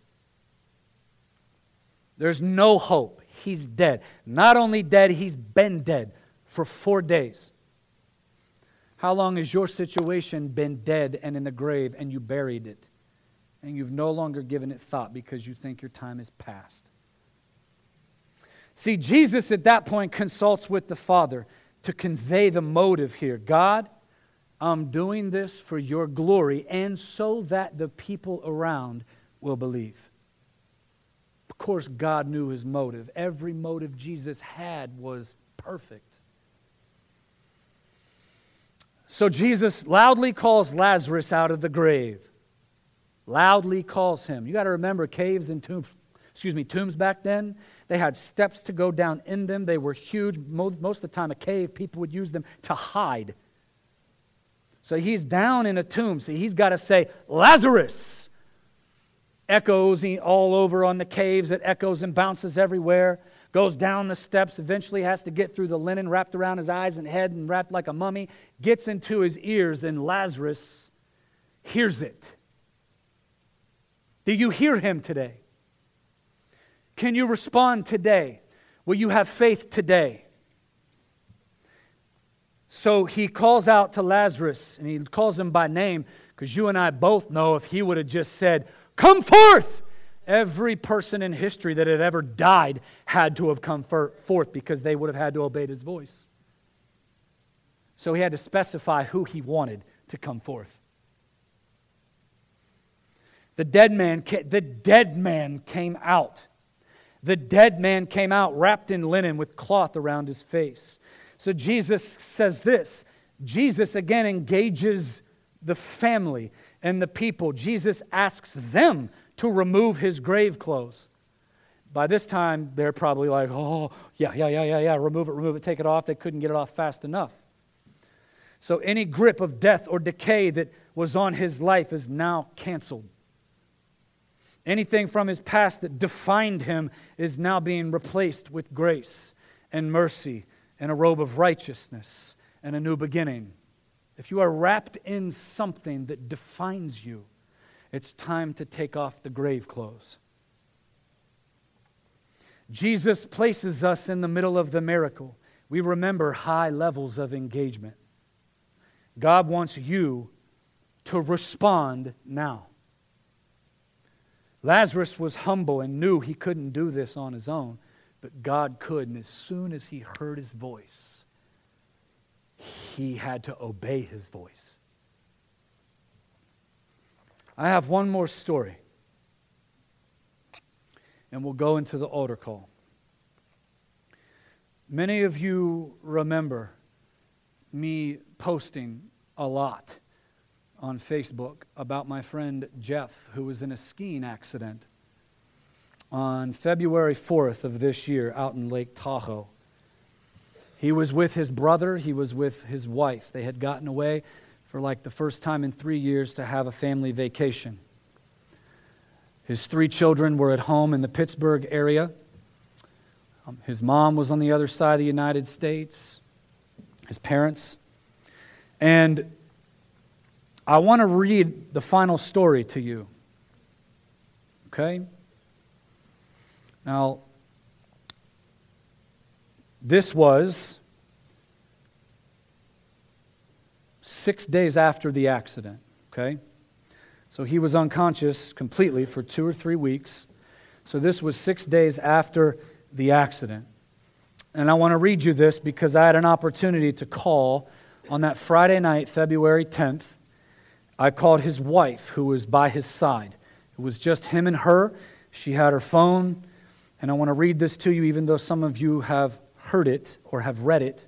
There's no hope. He's dead. Not only dead, he's been dead for four days. How long has your situation been dead and in the grave and you buried it? And you've no longer given it thought because you think your time is past. See, Jesus at that point consults with the Father to convey the motive here. God, I'm doing this for your glory and so that the people around will believe. Of course, God knew his motive. Every motive Jesus had was perfect. So Jesus loudly calls Lazarus out of the grave. Loudly calls him. You got to remember caves and tombs, excuse me, tombs back then, they had steps to go down in them. They were huge. Most, of the time, a cave, people would use them to hide. So he's down in a tomb. So he's got to say, Lazarus! Echoes all over on the caves. It echoes and bounces everywhere goes down the steps, eventually has to get through the linen wrapped around his eyes and head and wrapped like a mummy, gets into his ears, and Lazarus hears it. Do you hear him today? Can you respond today? Will you have faith today? So he calls out to Lazarus and he calls him by name because you and I both know if he would have just said, Come forth, Every person in history that had ever died had to have come forth because they would have had to obey his voice. So he had to specify who he wanted to come forth. The dead man, the dead man came out. The dead man came out wrapped in linen with cloth around his face. So Jesus says this. Jesus again engages the family. And the people, Jesus asks them to remove his grave clothes. By this time, they're probably like, oh, yeah, yeah, yeah, yeah, yeah, remove it, remove it, take it off. They couldn't get it off fast enough. So any grip of death or decay that was on his life is now canceled. Anything from his past that defined him is now being replaced with grace and mercy and a robe of righteousness and a new beginning. If you are wrapped in something that defines you, it's time to take off the grave clothes. Jesus places us in the middle of the miracle. We remember high levels of engagement. God wants you to respond now. Lazarus was humble and knew he couldn't do this on his own, but God could. And as soon as he heard his voice, he had to obey his voice. I have one more story, and we'll go into the altar call. Many of you remember me posting a lot on Facebook about my friend Jeff, who was in a skiing accident on February 4th of this year out in Lake Tahoe. He was with his brother, he was with his wife. They had gotten away for like the first time in three years to have a family vacation. His three children were at home in the Pittsburgh area. Um, his mom was on the other side of the United States, his parents. And I want to read the final story to you. Okay? Now, this was six days after the accident. Okay? So he was unconscious completely for two or three weeks. So this was six days after the accident. And I want to read you this because I had an opportunity to call on that Friday night, February 10th. I called his wife, who was by his side. It was just him and her. She had her phone. And I want to read this to you, even though some of you have heard it or have read it.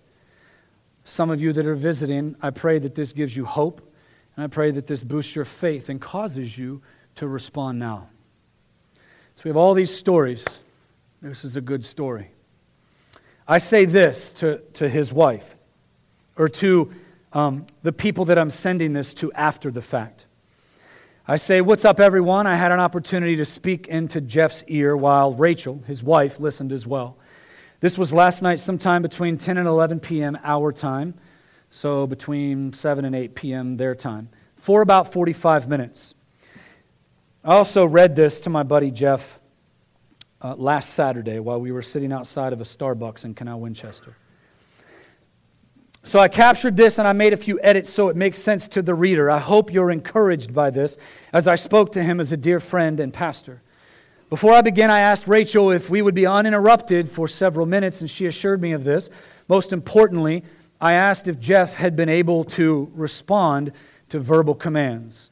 Some of you that are visiting, I pray that this gives you hope. And I pray that this boosts your faith and causes you to respond now. So we have all these stories. This is a good story. I say this to, to his wife or to um, the people that I'm sending this to after the fact. I say, What's up, everyone? I had an opportunity to speak into Jeff's ear while Rachel, his wife, listened as well. This was last night, sometime between 10 and 11 p.m. our time, so between 7 and 8 p.m. their time, for about 45 minutes. I also read this to my buddy Jeff uh, last Saturday while we were sitting outside of a Starbucks in Canal Winchester. So I captured this and I made a few edits so it makes sense to the reader. I hope you're encouraged by this as I spoke to him as a dear friend and pastor. Before I begin, I asked Rachel if we would be uninterrupted for several minutes, and she assured me of this. Most importantly, I asked if Jeff had been able to respond to verbal commands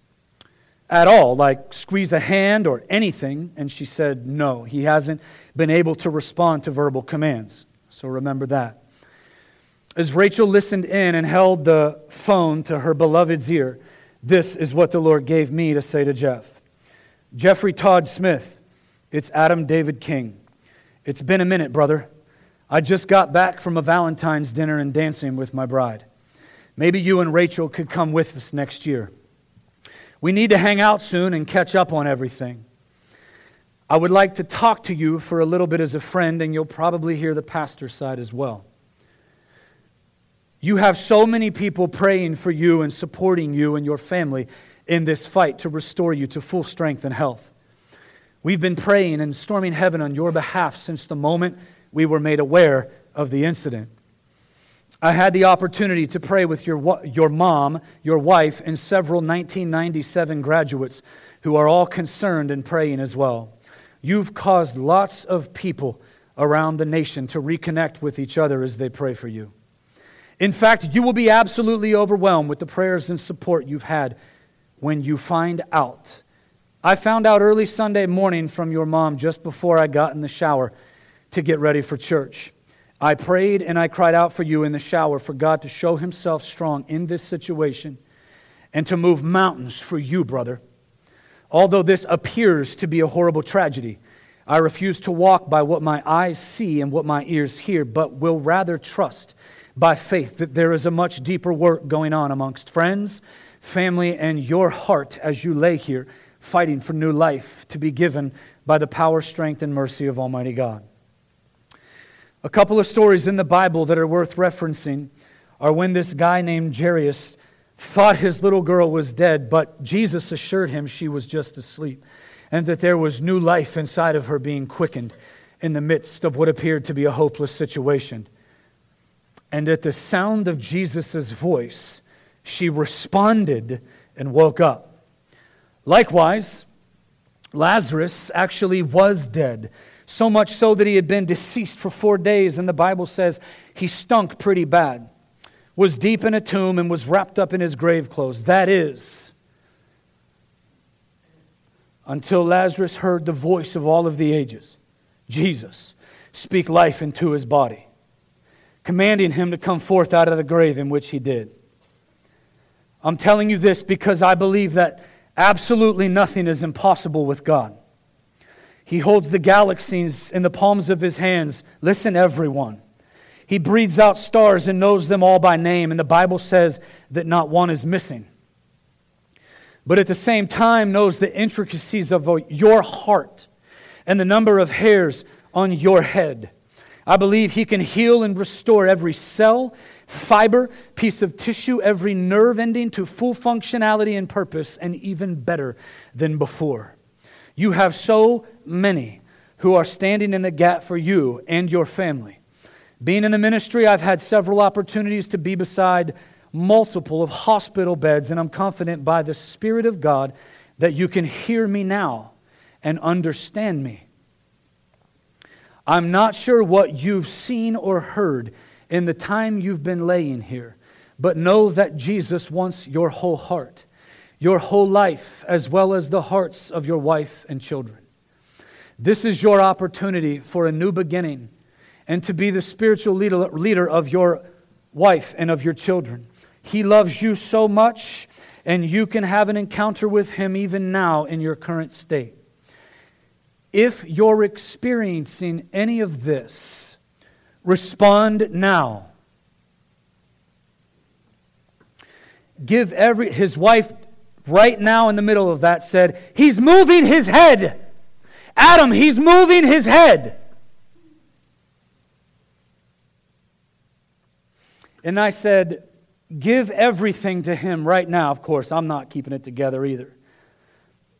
at all, like squeeze a hand or anything, and she said no, he hasn't been able to respond to verbal commands. So remember that. As Rachel listened in and held the phone to her beloved's ear, this is what the Lord gave me to say to Jeff Jeffrey Todd Smith, it's Adam David King. It's been a minute, brother. I just got back from a Valentine's dinner and dancing with my bride. Maybe you and Rachel could come with us next year. We need to hang out soon and catch up on everything. I would like to talk to you for a little bit as a friend, and you'll probably hear the pastor's side as well. You have so many people praying for you and supporting you and your family in this fight to restore you to full strength and health. We've been praying and storming heaven on your behalf since the moment we were made aware of the incident. I had the opportunity to pray with your, your mom, your wife, and several 1997 graduates who are all concerned and praying as well. You've caused lots of people around the nation to reconnect with each other as they pray for you. In fact, you will be absolutely overwhelmed with the prayers and support you've had when you find out. I found out early Sunday morning from your mom just before I got in the shower to get ready for church. I prayed and I cried out for you in the shower for God to show himself strong in this situation. and to move mountains for you, brother. Although this appears to be a horrible tragedy, I refuse to walk by what my eyes see and what my ears hear, but will rather trust by faith that there is a much deeper work going on amongst friends, family, and your heart as you lay here fighting for new life to be given by the power, strength, and mercy of Almighty God. A couple of stories in the Bible that are worth referencing are when this guy named Jairus thought his little girl was dead, but Jesus assured him she was just asleep and that there was new life inside of her being quickened in the midst of what appeared to be a hopeless situation. And at the sound of Jesus' voice, she responded and woke up. Likewise, Lazarus actually was dead, so much so that he had been deceased for four days, and the Bible says he stunk pretty bad, was deep in a tomb, and was wrapped up in his grave clothes. That is, until Lazarus heard the voice of all of the ages, Jesus, speak life into his body commanding him to come forth out of the grave in which he did. I'm telling you this because I believe that absolutely nothing is impossible with God. He holds the galaxies in the palms of his hands. Listen, everyone. He breathes out stars and knows them all by name, and the Bible says that not one is missing. But at the same time, knows the intricacies of your heart and the number of hairs on your head. I believe He can heal and restore every cell, fiber, piece of tissue, every nerve ending to full functionality and purpose, and even better than before. You have so many who are standing in the gap for you and your family. Being in the ministry, I've had several opportunities to be beside multiple of hospital beds, and I'm confident by the Spirit of God that you can hear me now and understand me. I'm not sure what you've seen or heard in the time you've been laying here, but know that Jesus wants your whole heart, your whole life, as well as the hearts of your wife and children. This is your opportunity for a new beginning and to be the spiritual leader, of your wife and of your children. He loves you so much, and you can have an encounter with Him even now in your current state. If you're experiencing any of this, respond now. Give every, his wife, right now in the middle of that, said, He's moving his head. Adam, he's moving his head. And I said, Give everything to him right now. Of course, I'm not keeping it together either.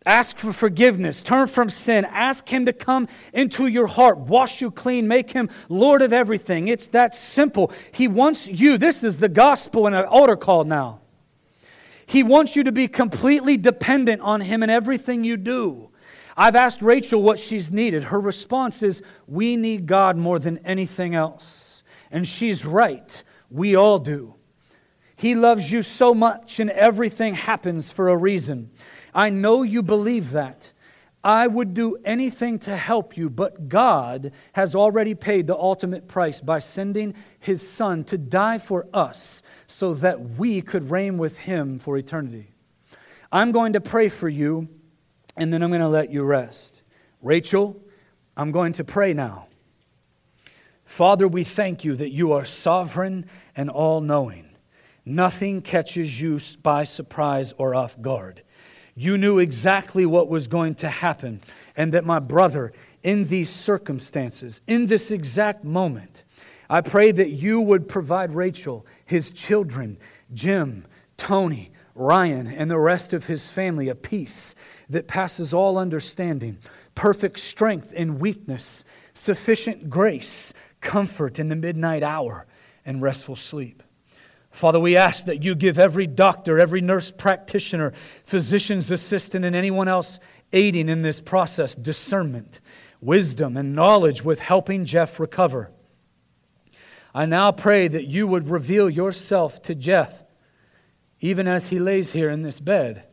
Ask for forgiveness. Turn from sin. Ask Him to come into your heart, wash you clean, make Him Lord of everything. It's that simple. He wants you. This is the gospel and an altar call now. He wants you to be completely dependent on Him in everything you do. I've asked Rachel what she's needed. Her response is, We need God more than anything else. And she's right. We all do. He loves you so much, and everything happens for a reason. I know you believe that. I would do anything to help you, but God has already paid the ultimate price by sending His Son to die for us so that we could reign with Him for eternity. I'm going to pray for you, and then I'm going to let you rest. Rachel, I'm going to pray now. Father, we thank you that you are sovereign and all knowing. Nothing catches you by surprise or off guard. You knew exactly what was going to happen, and that my brother, in these circumstances, in this exact moment, I pray that you would provide Rachel, his children, Jim, Tony, Ryan, and the rest of his family a peace that passes all understanding, perfect strength in weakness, sufficient grace, comfort in the midnight hour, and restful sleep. Father, we ask that you give every doctor, every nurse practitioner, physician's assistant, and anyone else aiding in this process discernment, wisdom, and knowledge with helping Jeff recover. I now pray that you would reveal yourself to Jeff, even as he lays here in this bed.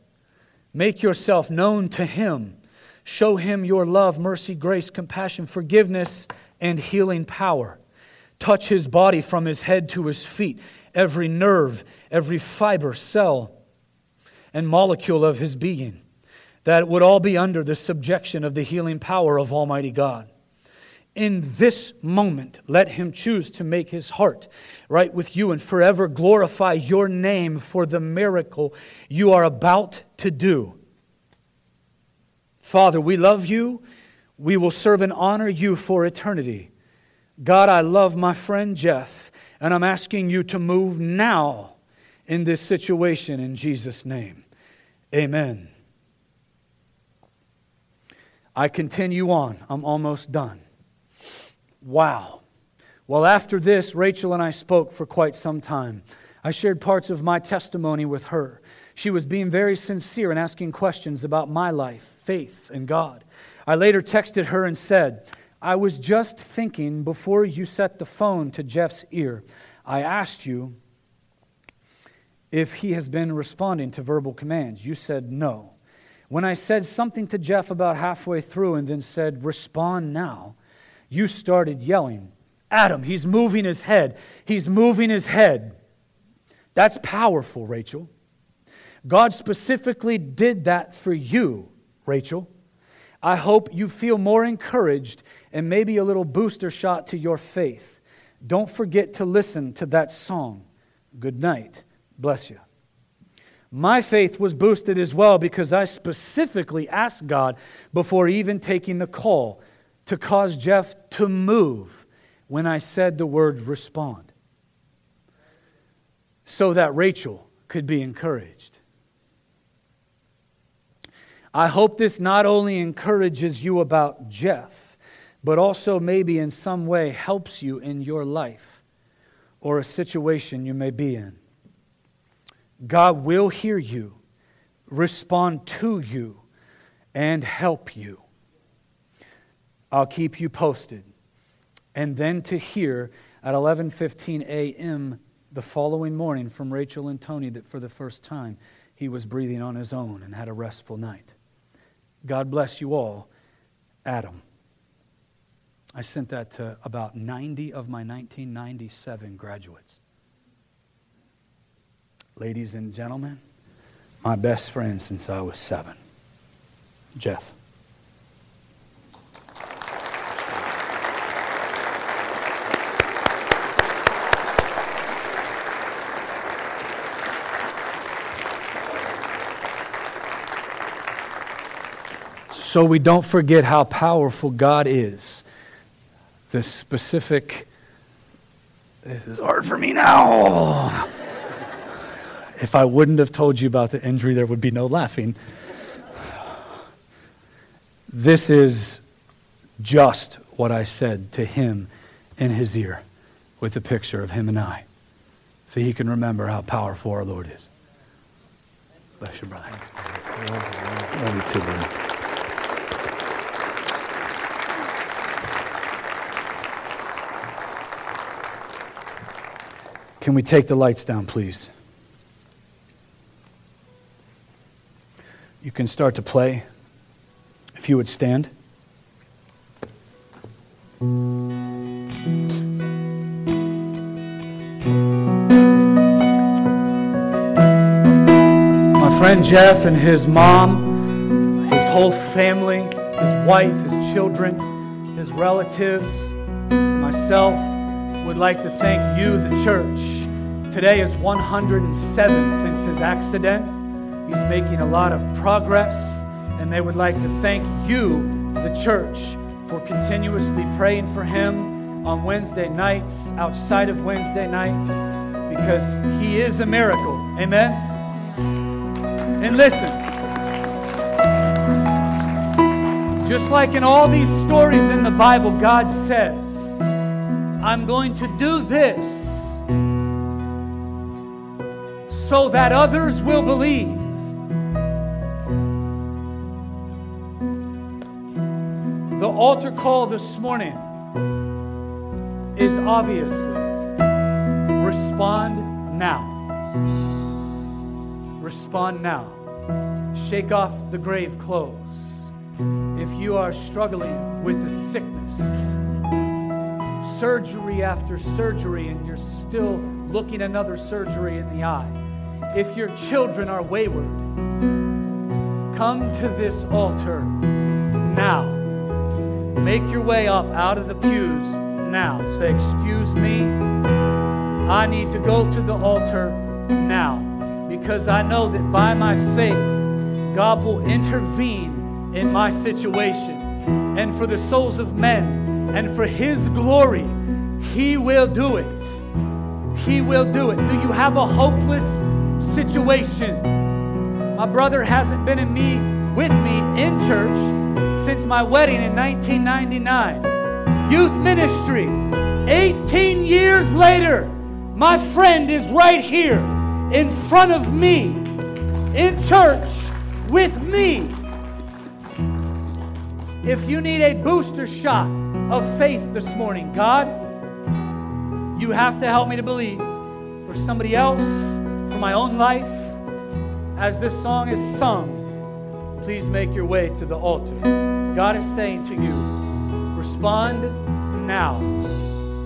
Make yourself known to him. Show him your love, mercy, grace, compassion, forgiveness, and healing power. Touch his body from his head to his feet every nerve, every fiber, cell. and molecule of his being, that would all be under the subjection of the healing power of Almighty God. In this moment, let him choose to make his heart right with you and forever glorify your name for the miracle you are about to do. Father, we love you. We will serve and honor you for eternity. God, I love my friend Jeff, and I'm asking you to move now in this situation in Jesus' name. Amen. I continue on. I'm almost done. Wow. Well, after this, Rachel and I spoke for quite some time. I shared parts of my testimony with her. She was being very sincere and asking questions about my life, faith, and God. I later texted her and said, I was just thinking before you set the phone to Jeff's ear, I asked you if he has been responding to verbal commands. You said no. When I said something to Jeff about halfway through and then said, respond now, you started yelling, Adam, he's moving his head. He's moving his head. That's powerful, Rachel. God specifically did that for you, Rachel. I hope you feel more encouraged and maybe a little booster shot to your faith. Don't forget to listen to that song. Good night. Bless you. My faith was boosted as well because I specifically asked God before even taking the call to cause Jeff to move when I said the word respond so that Rachel could be encouraged. I hope this not only encourages you about Jeff, but also maybe in some way helps you in your life or a situation you may be in. God will hear you, respond to you, and help you. I'll keep you posted. And then to hear at 11:15 a.m. the following morning from Rachel and Tony that for the first time he was breathing on his own and had a restful night. God bless you all. Adam. I sent that to about 90 of my 1997 graduates. Ladies and gentlemen, my best friend since I was seven, Jeff. so we don't forget how powerful God is. The specific, this is hard for me now. if I wouldn't have told you about the injury, there would be no laughing. This is just what I said to him in his ear with a picture of him and I. So he can remember how powerful our Lord is. Bless you, brother. You brother. Can we take the lights down, please? You can start to play. If you would stand. My friend Jeff and his mom, his whole family, his wife, his children, his relatives, myself, would like to thank you, the church. Today is 107 since his accident. He's making a lot of progress, and they would like to thank you, the church, for continuously praying for him on Wednesday nights, outside of Wednesday nights, because he is a miracle. Amen? And listen, just like in all these stories in the Bible, God says, I'm going to do this so that others will believe. The altar call this morning is obviously respond now. Respond now. Shake off the grave clothes. If you are struggling with the sickness, surgery after surgery and you're still looking another surgery in the eye, if your children are wayward, Come to this altar now. Make your way up out of the pews now. Say, Excuse me. I need to go to the altar now because I know that by my faith, God will intervene in my situation. And for the souls of men and for His glory, He will do it. He will do it. Do you have a hopeless situation? My brother hasn't been in me with me in church since my wedding in 1999. Youth ministry. 18 years later, my friend is right here in front of me in church with me. If you need a booster shot of faith this morning, God, you have to help me to believe for somebody else, my own life. As this song is sung, please make your way to the altar. God is saying to you, respond now.